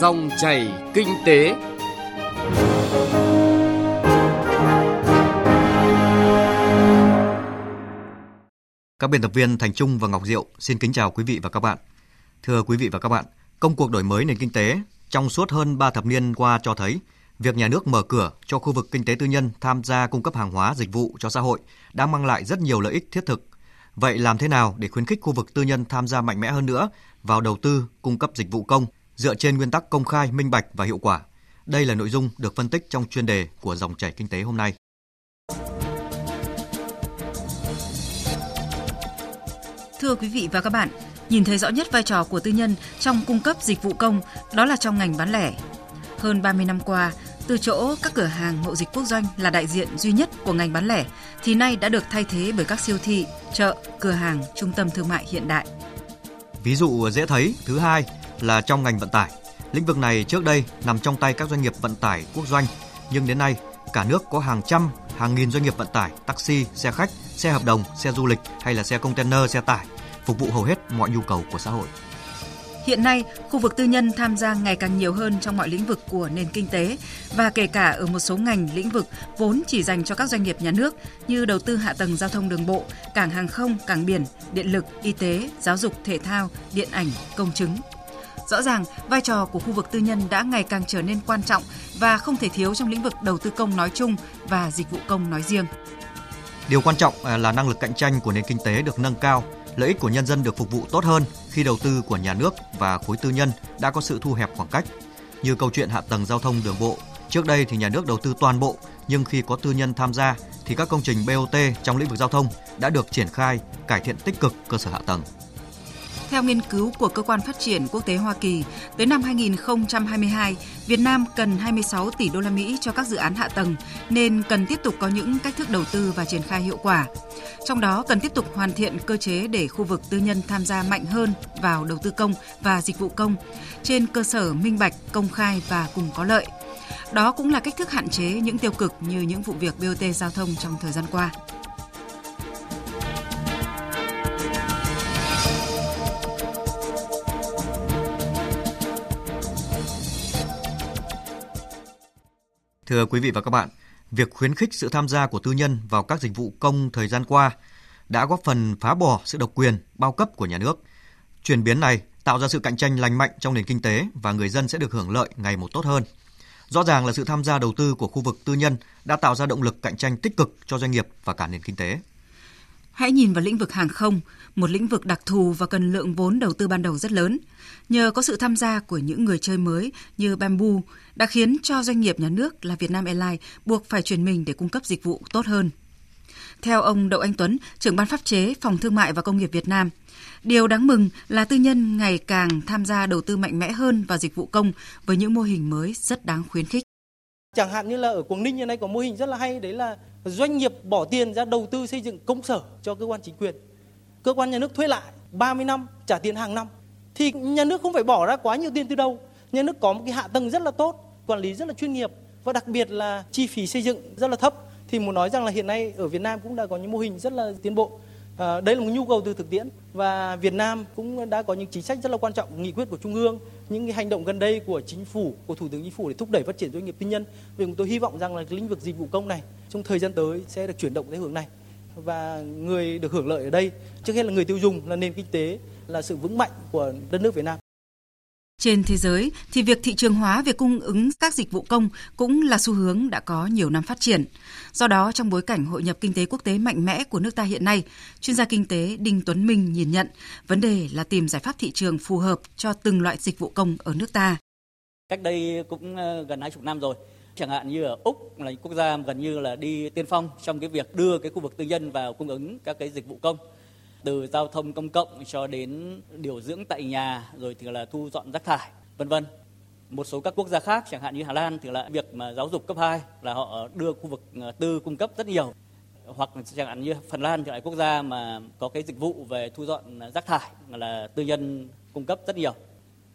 Dòng chảy kinh tế. Các biên tập viên Thành Trung và Ngọc Diệu xin kính chào quý vị và các bạn. Thưa quý vị và các bạn, công cuộc đổi mới nền kinh tế trong suốt hơn 3 thập niên qua cho thấy việc nhà nước mở cửa cho khu vực kinh tế tư nhân tham gia cung cấp hàng hóa dịch vụ cho xã hội đã mang lại rất nhiều lợi ích thiết thực. Vậy làm thế nào để khuyến khích khu vực tư nhân tham gia mạnh mẽ hơn nữa vào đầu tư cung cấp dịch vụ công dựa trên nguyên tắc công khai, minh bạch và hiệu quả? Đây là nội dung được phân tích trong chuyên đề của dòng chảy kinh tế hôm nay. Thưa quý vị và các bạn, nhìn thấy rõ nhất vai trò của tư nhân trong cung cấp dịch vụ công đó là trong ngành bán lẻ. Hơn 30 năm qua, từ chỗ các cửa hàng mậu dịch quốc doanh là đại diện duy nhất của ngành bán lẻ thì nay đã được thay thế bởi các siêu thị, chợ, cửa hàng, trung tâm thương mại hiện đại. Ví dụ dễ thấy thứ hai là trong ngành vận tải. Lĩnh vực này trước đây nằm trong tay các doanh nghiệp vận tải quốc doanh, nhưng đến nay cả nước có hàng trăm, hàng nghìn doanh nghiệp vận tải, taxi, xe khách, xe hợp đồng, xe du lịch hay là xe container, xe tải phục vụ hầu hết mọi nhu cầu của xã hội. Hiện nay, khu vực tư nhân tham gia ngày càng nhiều hơn trong mọi lĩnh vực của nền kinh tế và kể cả ở một số ngành lĩnh vực vốn chỉ dành cho các doanh nghiệp nhà nước như đầu tư hạ tầng giao thông đường bộ, cảng hàng không, cảng biển, điện lực, y tế, giáo dục, thể thao, điện ảnh, công chứng. Rõ ràng, vai trò của khu vực tư nhân đã ngày càng trở nên quan trọng và không thể thiếu trong lĩnh vực đầu tư công nói chung và dịch vụ công nói riêng. Điều quan trọng à, là năng lực cạnh tranh của nền kinh tế được nâng cao lợi ích của nhân dân được phục vụ tốt hơn khi đầu tư của nhà nước và khối tư nhân đã có sự thu hẹp khoảng cách. Như câu chuyện hạ tầng giao thông đường bộ, trước đây thì nhà nước đầu tư toàn bộ, nhưng khi có tư nhân tham gia thì các công trình BOT trong lĩnh vực giao thông đã được triển khai, cải thiện tích cực cơ sở hạ tầng. Theo nghiên cứu của Cơ quan Phát triển Quốc tế Hoa Kỳ, tới năm 2022, Việt Nam cần 26 tỷ đô la Mỹ cho các dự án hạ tầng nên cần tiếp tục có những cách thức đầu tư và triển khai hiệu quả. Trong đó cần tiếp tục hoàn thiện cơ chế để khu vực tư nhân tham gia mạnh hơn vào đầu tư công và dịch vụ công trên cơ sở minh bạch, công khai và cùng có lợi. Đó cũng là cách thức hạn chế những tiêu cực như những vụ việc BOT giao thông trong thời gian qua. Thưa quý vị và các bạn, việc khuyến khích sự tham gia của tư nhân vào các dịch vụ công thời gian qua đã góp phần phá bỏ sự độc quyền, bao cấp của nhà nước. Chuyển biến này tạo ra sự cạnh tranh lành mạnh trong nền kinh tế và người dân sẽ được hưởng lợi ngày một tốt hơn. Rõ ràng là sự tham gia đầu tư của khu vực tư nhân đã tạo ra động lực cạnh tranh tích cực cho doanh nghiệp và cả nền kinh tế. Hãy nhìn vào lĩnh vực hàng không, một lĩnh vực đặc thù và cần lượng vốn đầu tư ban đầu rất lớn. Nhờ có sự tham gia của những người chơi mới như Bamboo đã khiến cho doanh nghiệp nhà nước là Vietnam Airlines buộc phải chuyển mình để cung cấp dịch vụ tốt hơn. Theo ông Đậu Anh Tuấn, trưởng ban pháp chế Phòng Thương mại và Công nghiệp Việt Nam, điều đáng mừng là tư nhân ngày càng tham gia đầu tư mạnh mẽ hơn vào dịch vụ công với những mô hình mới rất đáng khuyến khích. Chẳng hạn như là ở Quảng Ninh hiện nay có mô hình rất là hay đấy là doanh nghiệp bỏ tiền ra đầu tư xây dựng công sở cho cơ quan chính quyền. Cơ quan nhà nước thuê lại 30 năm trả tiền hàng năm. Thì nhà nước không phải bỏ ra quá nhiều tiền từ đâu. Nhà nước có một cái hạ tầng rất là tốt, quản lý rất là chuyên nghiệp và đặc biệt là chi phí xây dựng rất là thấp. Thì muốn nói rằng là hiện nay ở Việt Nam cũng đã có những mô hình rất là tiến bộ. À, đây là một nhu cầu từ thực tiễn và Việt Nam cũng đã có những chính sách rất là quan trọng, nghị quyết của Trung ương, những cái hành động gần đây của chính phủ, của Thủ tướng Chính phủ để thúc đẩy phát triển doanh nghiệp tư nhân. Vì tôi hy vọng rằng là cái lĩnh vực dịch vụ công này trong thời gian tới sẽ được chuyển động theo hướng này và người được hưởng lợi ở đây trước hết là người tiêu dùng là nền kinh tế là sự vững mạnh của đất nước Việt Nam. Trên thế giới thì việc thị trường hóa việc cung ứng các dịch vụ công cũng là xu hướng đã có nhiều năm phát triển. Do đó trong bối cảnh hội nhập kinh tế quốc tế mạnh mẽ của nước ta hiện nay, chuyên gia kinh tế Đinh Tuấn Minh nhìn nhận vấn đề là tìm giải pháp thị trường phù hợp cho từng loại dịch vụ công ở nước ta. Cách đây cũng ờ, gần hai chục năm rồi, chẳng hạn như ở Úc là quốc gia gần như là đi tiên phong trong cái việc đưa cái khu vực tư nhân vào cung ứng các cái dịch vụ công từ giao thông công cộng cho đến điều dưỡng tại nhà, rồi thì là thu dọn rác thải, vân vân. Một số các quốc gia khác, chẳng hạn như Hà Lan, thì là việc mà giáo dục cấp 2 là họ đưa khu vực ờ, tư cung cấp rất nhiều. Hoặc chẳng hạn như Phần Lan thì là quốc gia mà có cái dịch vụ về thu dọn rác thải là tư nhân cung cấp rất nhiều.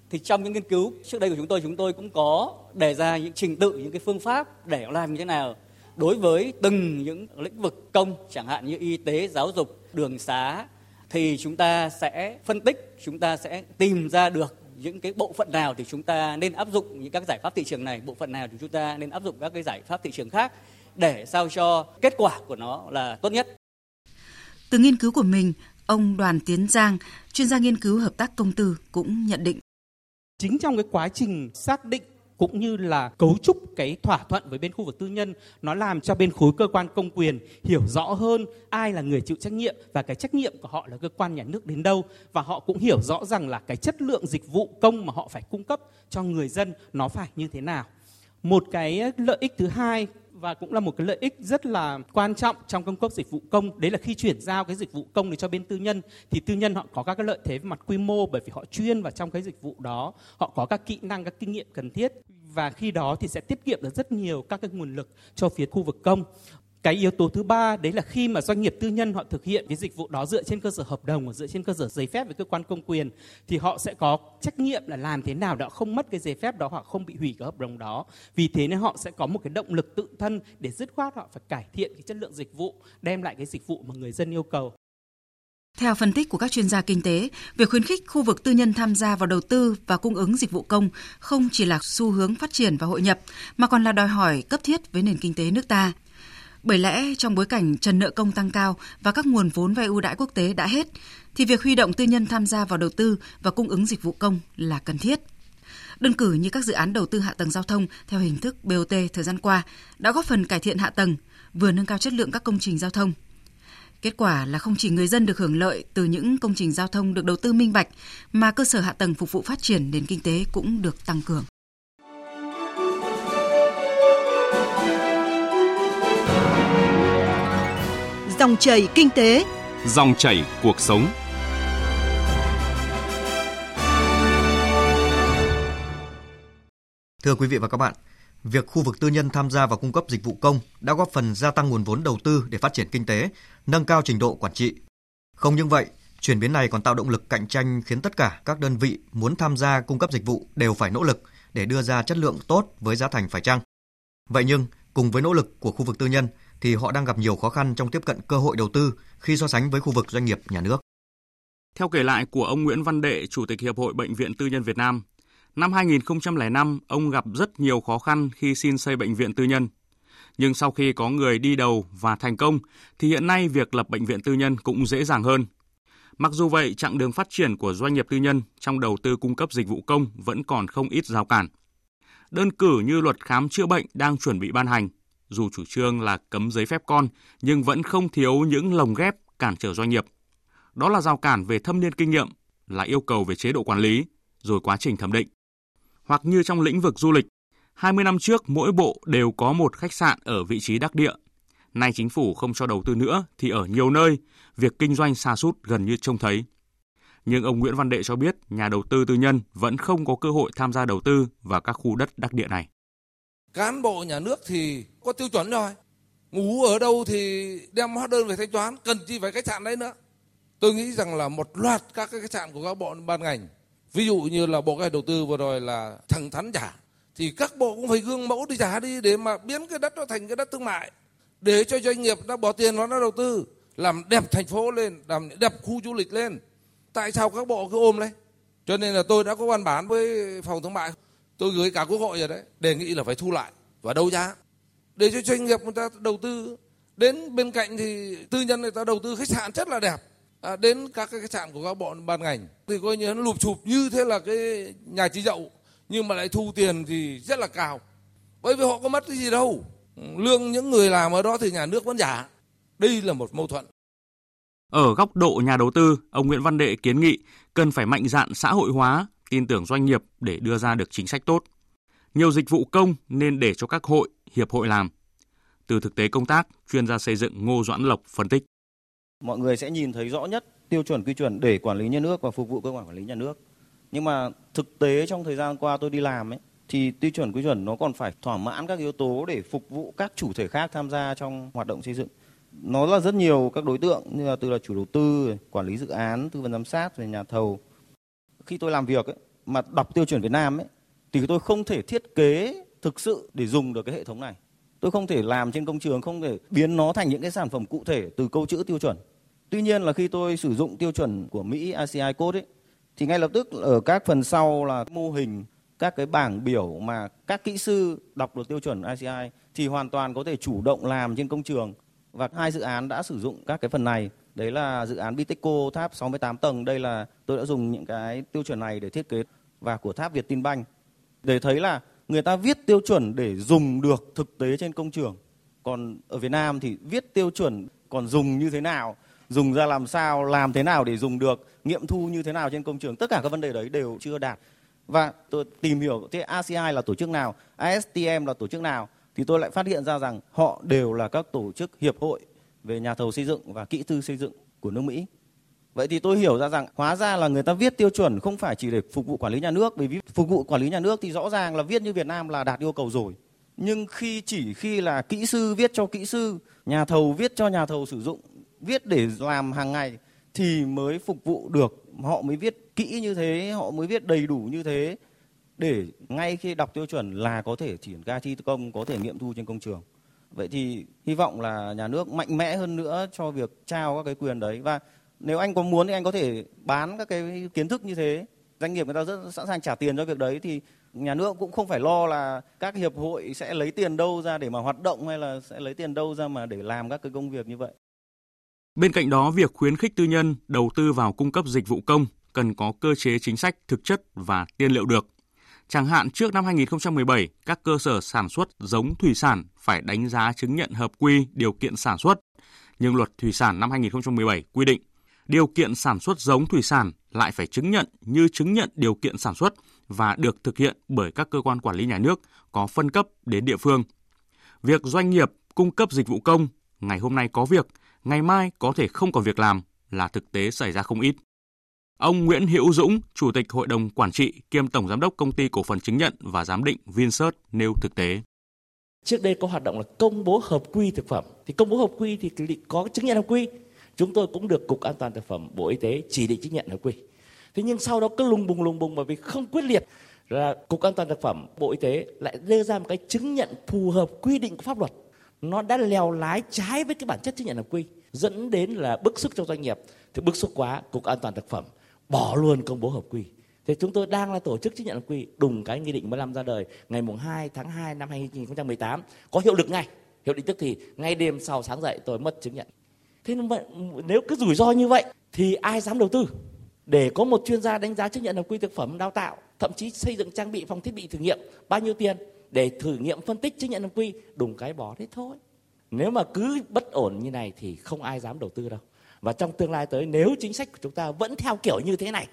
Thì trong những nghiên cứu trước đây của chúng tôi chúng tôi cũng có đề ra những trình tự, những cái phương pháp để làm như thế nào đối với từng những lĩnh vực công, chẳng hạn như y tế, giáo dục, đường xá thì chúng ta sẽ phân tích chúng ta sẽ tìm ra được những cái bộ phận nào thì chúng ta nên áp dụng những các giải pháp thị trường này, bộ phận nào thì chúng ta nên áp dụng các cái giải pháp thị trường khác để sao cho kết quả của nó là tốt nhất. Từ nghiên cứu của mình, ông Đoàn Tiến Giang, chuyên gia nghiên cứu hợp tác công tư cũng nhận định. Chính trong cái quá trình xác định cũng như là cấu trúc cái thỏa thuận với bên khu vực tư nhân, nó làm cho bên khối cơ quan công quyền hiểu rõ hơn ai là người chịu trách nhiệm và cái trách nhiệm của họ là cơ quan nhà nước đến đâu. Và họ cũng hiểu rõ rằng là cái chất lượng dịch vụ công mà họ phải cung cấp cho người dân nó phải như thế nào. Một cái lợi ích thứ hai và cũng là một cái lợi ích rất là quan trọng trong công cấp dịch vụ công. Đấy là khi chuyển giao cái dịch vụ công này cho bên tư nhân, thì tư nhân họ có các cái lợi thế về mặt quy mô, bởi vì họ chuyên vào trong cái dịch vụ đó. Họ có các kỹ năng, các kinh nghiệm cần thiết. Và khi đó thì sẽ tiết kiệm được rất nhiều các cái nguồn lực cho phía khu vực công cái yếu tố thứ ba đấy là khi mà doanh nghiệp tư nhân họ thực hiện cái dịch vụ đó dựa trên cơ sở hợp đồng và dựa trên cơ sở giấy phép với cơ quan công quyền thì họ sẽ có trách nhiệm là làm thế nào để không mất cái giấy phép đó hoặc không bị hủy cái hợp đồng đó vì thế nên họ sẽ có một cái động lực tự thân để dứt khoát họ phải cải thiện cái chất lượng dịch vụ đem lại cái dịch vụ mà người dân yêu cầu theo phân tích của các chuyên gia kinh tế, việc khuyến khích khu vực tư nhân tham gia vào đầu tư và cung ứng dịch vụ công không chỉ là xu hướng phát triển và hội nhập, mà còn là đòi hỏi cấp thiết với nền kinh tế nước ta. Bởi lẽ trong bối cảnh trần nợ công tăng cao và các nguồn vốn vay ưu đãi quốc tế đã hết, thì việc huy động tư nhân tham gia vào đầu tư và cung ứng dịch vụ công là cần thiết. Đơn cử như các dự án đầu tư hạ tầng giao thông theo hình thức BOT thời gian qua đã góp phần cải thiện hạ tầng, vừa nâng cao chất lượng các công trình giao thông. Kết quả là không chỉ người dân được hưởng lợi từ những công trình giao thông được đầu tư minh bạch, mà cơ sở hạ tầng phục vụ phát triển nền kinh tế cũng được tăng cường. Dòng chảy kinh tế, Dòng chảy cuộc sống. Thưa quý vị và các bạn, việc khu vực tư nhân tham gia vào cung cấp dịch vụ công đã góp phần gia tăng nguồn vốn đầu tư để phát triển kinh tế, nâng cao trình độ quản trị. Không những vậy, chuyển biến này còn tạo động lực cạnh tranh khiến tất cả các đơn vị muốn tham gia cung cấp dịch vụ đều phải nỗ lực để đưa ra chất lượng tốt với giá thành phải chăng. Vậy nhưng, cùng với nỗ lực của khu vực tư nhân thì họ đang gặp nhiều khó khăn trong tiếp cận cơ hội đầu tư khi so sánh với khu vực doanh nghiệp nhà nước. Theo kể lại của ông Nguyễn Văn Đệ, Chủ tịch Hiệp hội Bệnh viện Tư nhân Việt Nam, năm 2005 ông gặp rất nhiều khó khăn khi xin xây bệnh viện tư nhân. Nhưng sau khi có người đi đầu và thành công thì hiện nay việc lập bệnh viện tư nhân cũng dễ dàng hơn. Mặc dù vậy, chặng đường phát triển của doanh nghiệp tư nhân trong đầu tư cung cấp dịch vụ công vẫn còn không ít rào cản. Đơn cử như luật khám chữa bệnh đang chuẩn bị ban hành, dù chủ trương là cấm giấy phép con nhưng vẫn không thiếu những lồng ghép cản trở doanh nghiệp. Đó là rào cản về thâm niên kinh nghiệm, là yêu cầu về chế độ quản lý, rồi quá trình thẩm định. Hoặc như trong lĩnh vực du lịch, 20 năm trước mỗi bộ đều có một khách sạn ở vị trí đắc địa. Nay chính phủ không cho đầu tư nữa thì ở nhiều nơi, việc kinh doanh xa sút gần như trông thấy. Nhưng ông Nguyễn Văn Đệ cho biết nhà đầu tư tư nhân vẫn không có cơ hội tham gia đầu tư vào các khu đất đắc địa này. Cán bộ nhà nước thì có tiêu chuẩn rồi. Ngủ ở đâu thì đem hóa đơn về thanh toán, cần chi phải khách sạn đấy nữa. Tôi nghĩ rằng là một loạt các cái khách sạn của các bộ ban ngành, ví dụ như là bộ kế đầu tư vừa rồi là thẳng thắn trả, thì các bộ cũng phải gương mẫu đi trả đi để mà biến cái đất nó thành cái đất thương mại, để cho doanh nghiệp nó bỏ tiền nó nó đầu tư, làm đẹp thành phố lên, làm đẹp khu du lịch lên. Tại sao các bộ cứ ôm đấy Cho nên là tôi đã có văn bản với phòng thương mại, tôi gửi cả quốc hội rồi đấy, đề nghị là phải thu lại. Và đấu giá. Để cho doanh nghiệp người ta đầu tư. Đến bên cạnh thì tư nhân người ta đầu tư khách sạn rất là đẹp. À, đến các cái khách sạn của các bộ ban ngành. Thì coi như nó lụp chụp như thế là cái nhà trí dậu. Nhưng mà lại thu tiền thì rất là cao. Bởi vì họ có mất cái gì đâu. Lương những người làm ở đó thì nhà nước vẫn giả. Đây là một mâu thuẫn. Ở góc độ nhà đầu tư, ông Nguyễn Văn Đệ kiến nghị cần phải mạnh dạn xã hội hóa, tin tưởng doanh nghiệp để đưa ra được chính sách tốt. Nhiều dịch vụ công nên để cho các hội, hiệp hội làm. Từ thực tế công tác, chuyên gia xây dựng Ngô Doãn Lộc phân tích. Mọi người sẽ nhìn thấy rõ nhất tiêu chuẩn quy chuẩn để quản lý nhà nước và phục vụ cơ quan quản lý nhà nước. Nhưng mà thực tế trong thời gian qua tôi đi làm ấy thì tiêu chuẩn quy chuẩn nó còn phải thỏa mãn các yếu tố để phục vụ các chủ thể khác tham gia trong hoạt động xây dựng. Nó là rất nhiều các đối tượng như là từ là chủ đầu tư, quản lý dự án, tư vấn giám sát về nhà thầu. Khi tôi làm việc ấy, mà đọc tiêu chuẩn Việt Nam ấy thì tôi không thể thiết kế thực sự để dùng được cái hệ thống này. Tôi không thể làm trên công trường, không thể biến nó thành những cái sản phẩm cụ thể từ câu chữ tiêu chuẩn. Tuy nhiên là khi tôi sử dụng tiêu chuẩn của Mỹ ACI Code ấy, thì ngay lập tức ở các phần sau là mô hình các cái bảng biểu mà các kỹ sư đọc được tiêu chuẩn ICI thì hoàn toàn có thể chủ động làm trên công trường và hai dự án đã sử dụng các cái phần này đấy là dự án Biteco tháp 68 tầng. Đây là tôi đã dùng những cái tiêu chuẩn này để thiết kế và của tháp Việt Tinbank để thấy là người ta viết tiêu chuẩn để dùng được thực tế trên công trường. Còn ở Việt Nam thì viết tiêu chuẩn còn dùng như thế nào, dùng ra làm sao, làm thế nào để dùng được, nghiệm thu như thế nào trên công trường, tất cả các vấn đề đấy đều chưa đạt. Và tôi tìm hiểu, thế ACI là tổ chức nào ASTM là tổ chức nào, thì tôi lại phát hiện ra rằng họ đều là các tổ chức hiệp hội về nhà thầu xây dựng và kỹ sư xây dựng của nước Mỹ. Vậy thì tôi hiểu ra rằng hóa ra là người ta viết tiêu chuẩn không phải chỉ để phục vụ quản lý nhà nước bởi vì phục vụ quản lý nhà nước thì rõ ràng là viết như Việt Nam là đạt yêu cầu rồi. Nhưng khi chỉ khi là kỹ sư viết cho kỹ sư, nhà thầu viết cho nhà thầu sử dụng, viết để làm hàng ngày thì mới phục vụ được, họ mới viết kỹ như thế, họ mới viết đầy đủ như thế để ngay khi đọc tiêu chuẩn là có thể triển khai thi công, có thể nghiệm thu trên công trường. Vậy thì hy vọng là nhà nước mạnh mẽ hơn nữa cho việc trao các cái quyền đấy và nếu anh có muốn thì anh có thể bán các cái kiến thức như thế. Doanh nghiệp người ta rất sẵn sàng trả tiền cho việc đấy thì nhà nước cũng không phải lo là các hiệp hội sẽ lấy tiền đâu ra để mà hoạt động hay là sẽ lấy tiền đâu ra mà để làm các cái công việc như vậy. Bên cạnh đó, việc khuyến khích tư nhân đầu tư vào cung cấp dịch vụ công cần có cơ chế chính sách thực chất và tiên liệu được. Chẳng hạn trước năm 2017, các cơ sở sản xuất giống thủy sản phải đánh giá chứng nhận hợp quy điều kiện sản xuất. Nhưng luật thủy sản năm 2017 quy định điều kiện sản xuất giống thủy sản lại phải chứng nhận như chứng nhận điều kiện sản xuất và được thực hiện bởi các cơ quan quản lý nhà nước có phân cấp đến địa phương. Việc doanh nghiệp cung cấp dịch vụ công ngày hôm nay có việc, ngày mai có thể không có việc làm là thực tế xảy ra không ít. Ông Nguyễn Hữu Dũng, Chủ tịch Hội đồng Quản trị kiêm Tổng Giám đốc Công ty Cổ phần Chứng nhận và Giám định Vinsert nêu thực tế. Trước đây có hoạt động là công bố hợp quy thực phẩm. Thì công bố hợp quy thì có chứng nhận hợp quy. Chúng tôi cũng được Cục An toàn Thực phẩm Bộ Y tế chỉ định chứng nhận hợp quy. Thế nhưng sau đó cứ lùng bùng lùng bùng bởi vì không quyết liệt là Cục An toàn Thực phẩm Bộ Y tế lại đưa ra một cái chứng nhận phù hợp quy định của pháp luật. Nó đã lèo lái trái với cái bản chất chứng nhận hợp quy dẫn đến là bức xúc cho doanh nghiệp thì bức xúc quá cục an toàn thực phẩm bỏ luôn công bố hợp quy. Thế chúng tôi đang là tổ chức chứng nhận hợp quy, đùng cái nghị định 15 ra đời ngày mùng 2 tháng 2 năm 2018 có hiệu lực ngay. Hiệu lực tức thì ngay đêm sau sáng dậy tôi mất chứng nhận. Thế nếu cứ rủi ro như vậy thì ai dám đầu tư? Để có một chuyên gia đánh giá chứng nhận hợp quy thực phẩm đào tạo, thậm chí xây dựng trang bị phòng thiết bị thử nghiệm, bao nhiêu tiền để thử nghiệm phân tích chứng nhận hợp quy, đùng cái bỏ thế thôi. Nếu mà cứ bất ổn như này thì không ai dám đầu tư đâu và trong tương lai tới nếu chính sách của chúng ta vẫn theo kiểu như thế này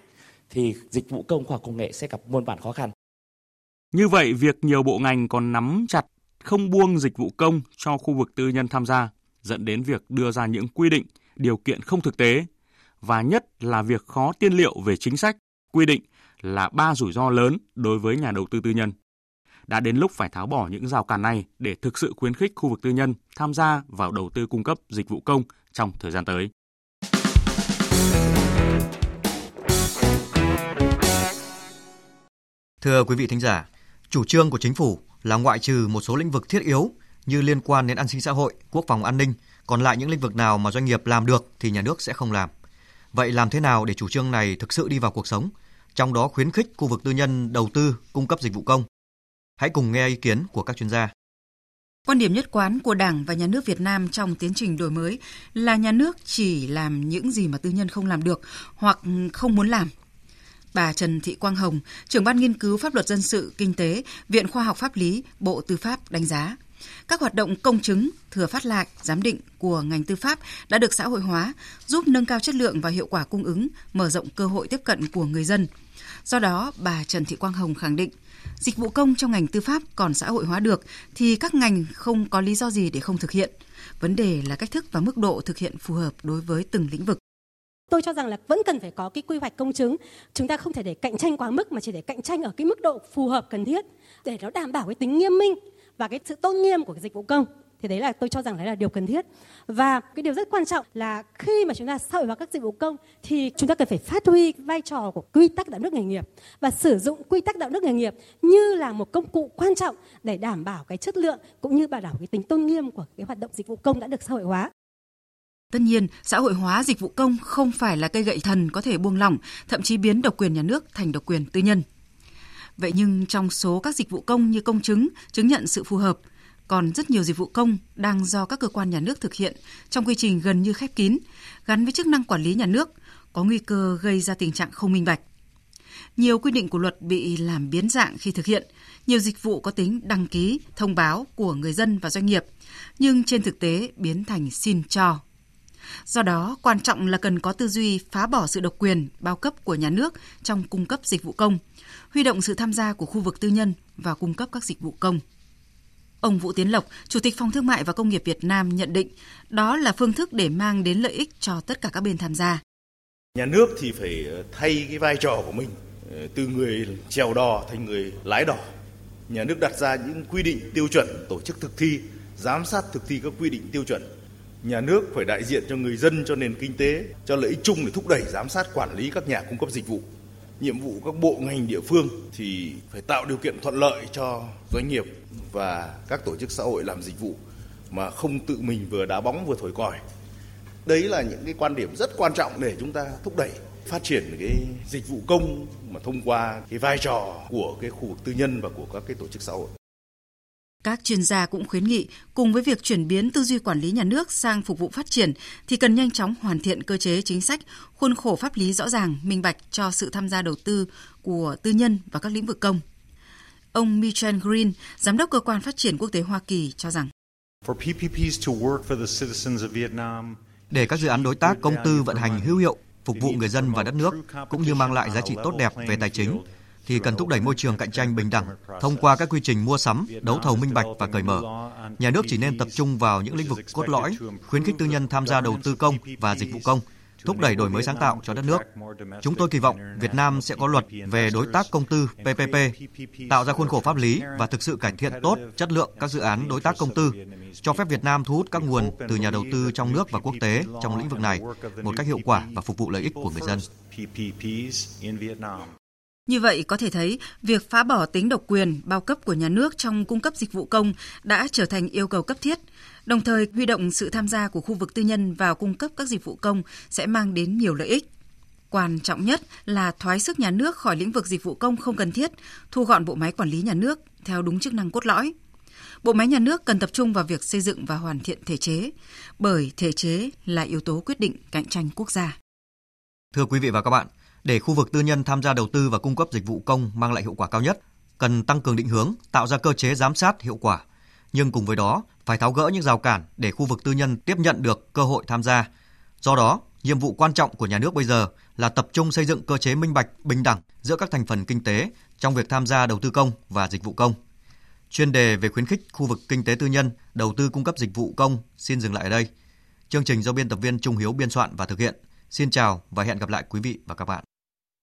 thì dịch vụ công khoa học công nghệ sẽ gặp muôn vàn khó khăn. Như vậy, việc nhiều bộ ngành còn nắm chặt không buông dịch vụ công cho khu vực tư nhân tham gia dẫn đến việc đưa ra những quy định, điều kiện không thực tế và nhất là việc khó tiên liệu về chính sách, quy định là ba rủi ro lớn đối với nhà đầu tư tư nhân. Đã đến lúc phải tháo bỏ những rào cản này để thực sự khuyến khích khu vực tư nhân tham gia vào đầu tư cung cấp dịch vụ công trong thời gian tới. Thưa quý vị thính giả, chủ trương của chính phủ là ngoại trừ một số lĩnh vực thiết yếu như liên quan đến an sinh xã hội, quốc phòng an ninh, còn lại những lĩnh vực nào mà doanh nghiệp làm được thì nhà nước sẽ không làm. Vậy làm thế nào để chủ trương này thực sự đi vào cuộc sống, trong đó khuyến khích khu vực tư nhân đầu tư cung cấp dịch vụ công? Hãy cùng nghe ý kiến của các chuyên gia. Quan điểm nhất quán của Đảng và Nhà nước Việt Nam trong tiến trình đổi mới là nhà nước chỉ làm những gì mà tư nhân không làm được hoặc không muốn làm. Bà Trần Thị Quang Hồng, trưởng ban nghiên cứu pháp luật dân sự, kinh tế, Viện Khoa học Pháp lý, Bộ Tư pháp đánh giá. Các hoạt động công chứng, thừa phát lại, giám định của ngành tư pháp đã được xã hội hóa, giúp nâng cao chất lượng và hiệu quả cung ứng, mở rộng cơ hội tiếp cận của người dân. Do đó, bà Trần Thị Quang Hồng khẳng định, dịch vụ công trong ngành tư pháp còn xã hội hóa được thì các ngành không có lý do gì để không thực hiện. Vấn đề là cách thức và mức độ thực hiện phù hợp đối với từng lĩnh vực. Tôi cho rằng là vẫn cần phải có cái quy hoạch công chứng. Chúng ta không thể để cạnh tranh quá mức mà chỉ để cạnh tranh ở cái mức độ phù hợp cần thiết để nó đảm bảo cái tính nghiêm minh và cái sự tôn nghiêm của cái dịch vụ công thì đấy là tôi cho rằng đấy là điều cần thiết và cái điều rất quan trọng là khi mà chúng ta xã hội hóa các dịch vụ công thì chúng ta cần phải phát huy vai trò của quy tắc đạo đức nghề nghiệp và sử dụng quy tắc đạo đức nghề nghiệp như là một công cụ quan trọng để đảm bảo cái chất lượng cũng như bảo đảm cái tính tôn nghiêm của cái hoạt động dịch vụ công đã được xã hội hóa Tất nhiên, xã hội hóa dịch vụ công không phải là cây gậy thần có thể buông lỏng, thậm chí biến độc quyền nhà nước thành độc quyền tư nhân. Vậy nhưng trong số các dịch vụ công như công chứng, chứng nhận sự phù hợp, còn rất nhiều dịch vụ công đang do các cơ quan nhà nước thực hiện trong quy trình gần như khép kín, gắn với chức năng quản lý nhà nước, có nguy cơ gây ra tình trạng không minh bạch. Nhiều quy định của luật bị làm biến dạng khi thực hiện, nhiều dịch vụ có tính đăng ký, thông báo của người dân và doanh nghiệp, nhưng trên thực tế biến thành xin cho. Do đó, quan trọng là cần có tư duy phá bỏ sự độc quyền, bao cấp của nhà nước trong cung cấp dịch vụ công, huy động sự tham gia của khu vực tư nhân vào cung cấp các dịch vụ công. Ông Vũ Tiến Lộc, Chủ tịch Phòng Thương mại và Công nghiệp Việt Nam nhận định đó là phương thức để mang đến lợi ích cho tất cả các bên tham gia. Nhà nước thì phải ờ, thay cái vai trò của mình ờ, từ người chèo đò thành người lái đò. Nhà nước đặt ra những quy định tiêu chuẩn tổ chức thực thi, giám sát thực thi các quy định tiêu chuẩn. Nhà nước phải đại diện cho người dân, cho nền kinh tế, cho lợi ích chung để thúc đẩy giám sát quản lý các nhà cung cấp dịch vụ nhiệm vụ các bộ ngành địa phương thì phải tạo điều kiện thuận lợi cho doanh nghiệp và các tổ chức xã hội làm dịch vụ mà không tự mình vừa đá bóng vừa thổi còi. Đấy là những cái quan điểm rất quan trọng để chúng ta thúc đẩy phát triển cái dịch vụ công mà thông qua cái vai trò của cái khu vực tư nhân và của các cái tổ chức xã hội. Các chuyên gia cũng khuyến nghị cùng với việc chuyển biến tư duy quản lý nhà nước sang phục vụ phát triển thì cần nhanh chóng hoàn thiện cơ chế chính sách, khuôn khổ pháp lý rõ ràng, minh bạch cho sự tham gia đầu tư của tư nhân vào các lĩnh vực công. Ông Michel Green, giám đốc cơ quan phát triển quốc tế Hoa Kỳ cho rằng để các dự án đối tác công tư vận hành hữu hiệu, phục vụ người dân và đất nước cũng như mang lại giá trị tốt đẹp về tài chính thì cần thúc đẩy môi trường cạnh tranh bình đẳng thông qua các quy trình mua sắm, đấu thầu minh bạch và cởi mở. Nhà nước chỉ nên tập trung vào những lĩnh vực cốt lõi, khuyến khích tư nhân tham gia đầu tư công và dịch vụ công, thúc đẩy đổi mới sáng tạo cho đất nước. Chúng tôi kỳ vọng Việt Nam sẽ có luật về đối tác công tư PPP, tạo ra khuôn khổ pháp lý và thực sự cải thiện tốt chất lượng các dự án đối tác công tư, cho phép Việt Nam thu hút các nguồn từ nhà đầu tư trong nước và quốc tế trong lĩnh vực này một cách hiệu quả và phục vụ lợi ích của người dân. Như vậy có thể thấy, việc phá bỏ tính độc quyền, bao cấp của nhà nước trong cung cấp dịch vụ công đã trở thành yêu cầu cấp thiết. Đồng thời, huy động sự tham gia của khu vực tư nhân vào cung cấp các dịch vụ công sẽ mang đến nhiều lợi ích. Quan trọng nhất là thoái sức nhà nước khỏi lĩnh vực dịch vụ công không cần thiết, thu gọn bộ máy quản lý nhà nước theo đúng chức năng cốt lõi. Bộ máy nhà nước cần tập trung vào việc xây dựng và hoàn thiện thể chế, bởi thể chế là yếu tố quyết định cạnh tranh quốc gia. Thưa quý vị và các bạn, để khu vực tư nhân tham gia đầu tư và cung cấp dịch vụ công mang lại hiệu quả cao nhất, cần tăng cường định hướng, tạo ra cơ chế giám sát hiệu quả. Nhưng cùng với đó, phải tháo gỡ những rào cản để khu vực tư nhân tiếp nhận được cơ hội tham gia. Do đó, nhiệm vụ quan trọng của nhà nước bây giờ là tập trung xây dựng cơ chế minh bạch, bình đẳng giữa các thành phần kinh tế trong việc tham gia đầu tư công và dịch vụ công. Chuyên đề về khuyến khích khu vực kinh tế tư nhân đầu tư cung cấp dịch vụ công xin dừng lại ở đây. Chương trình do biên tập viên Trung Hiếu biên soạn và thực hiện. Xin chào và hẹn gặp lại quý vị và các bạn.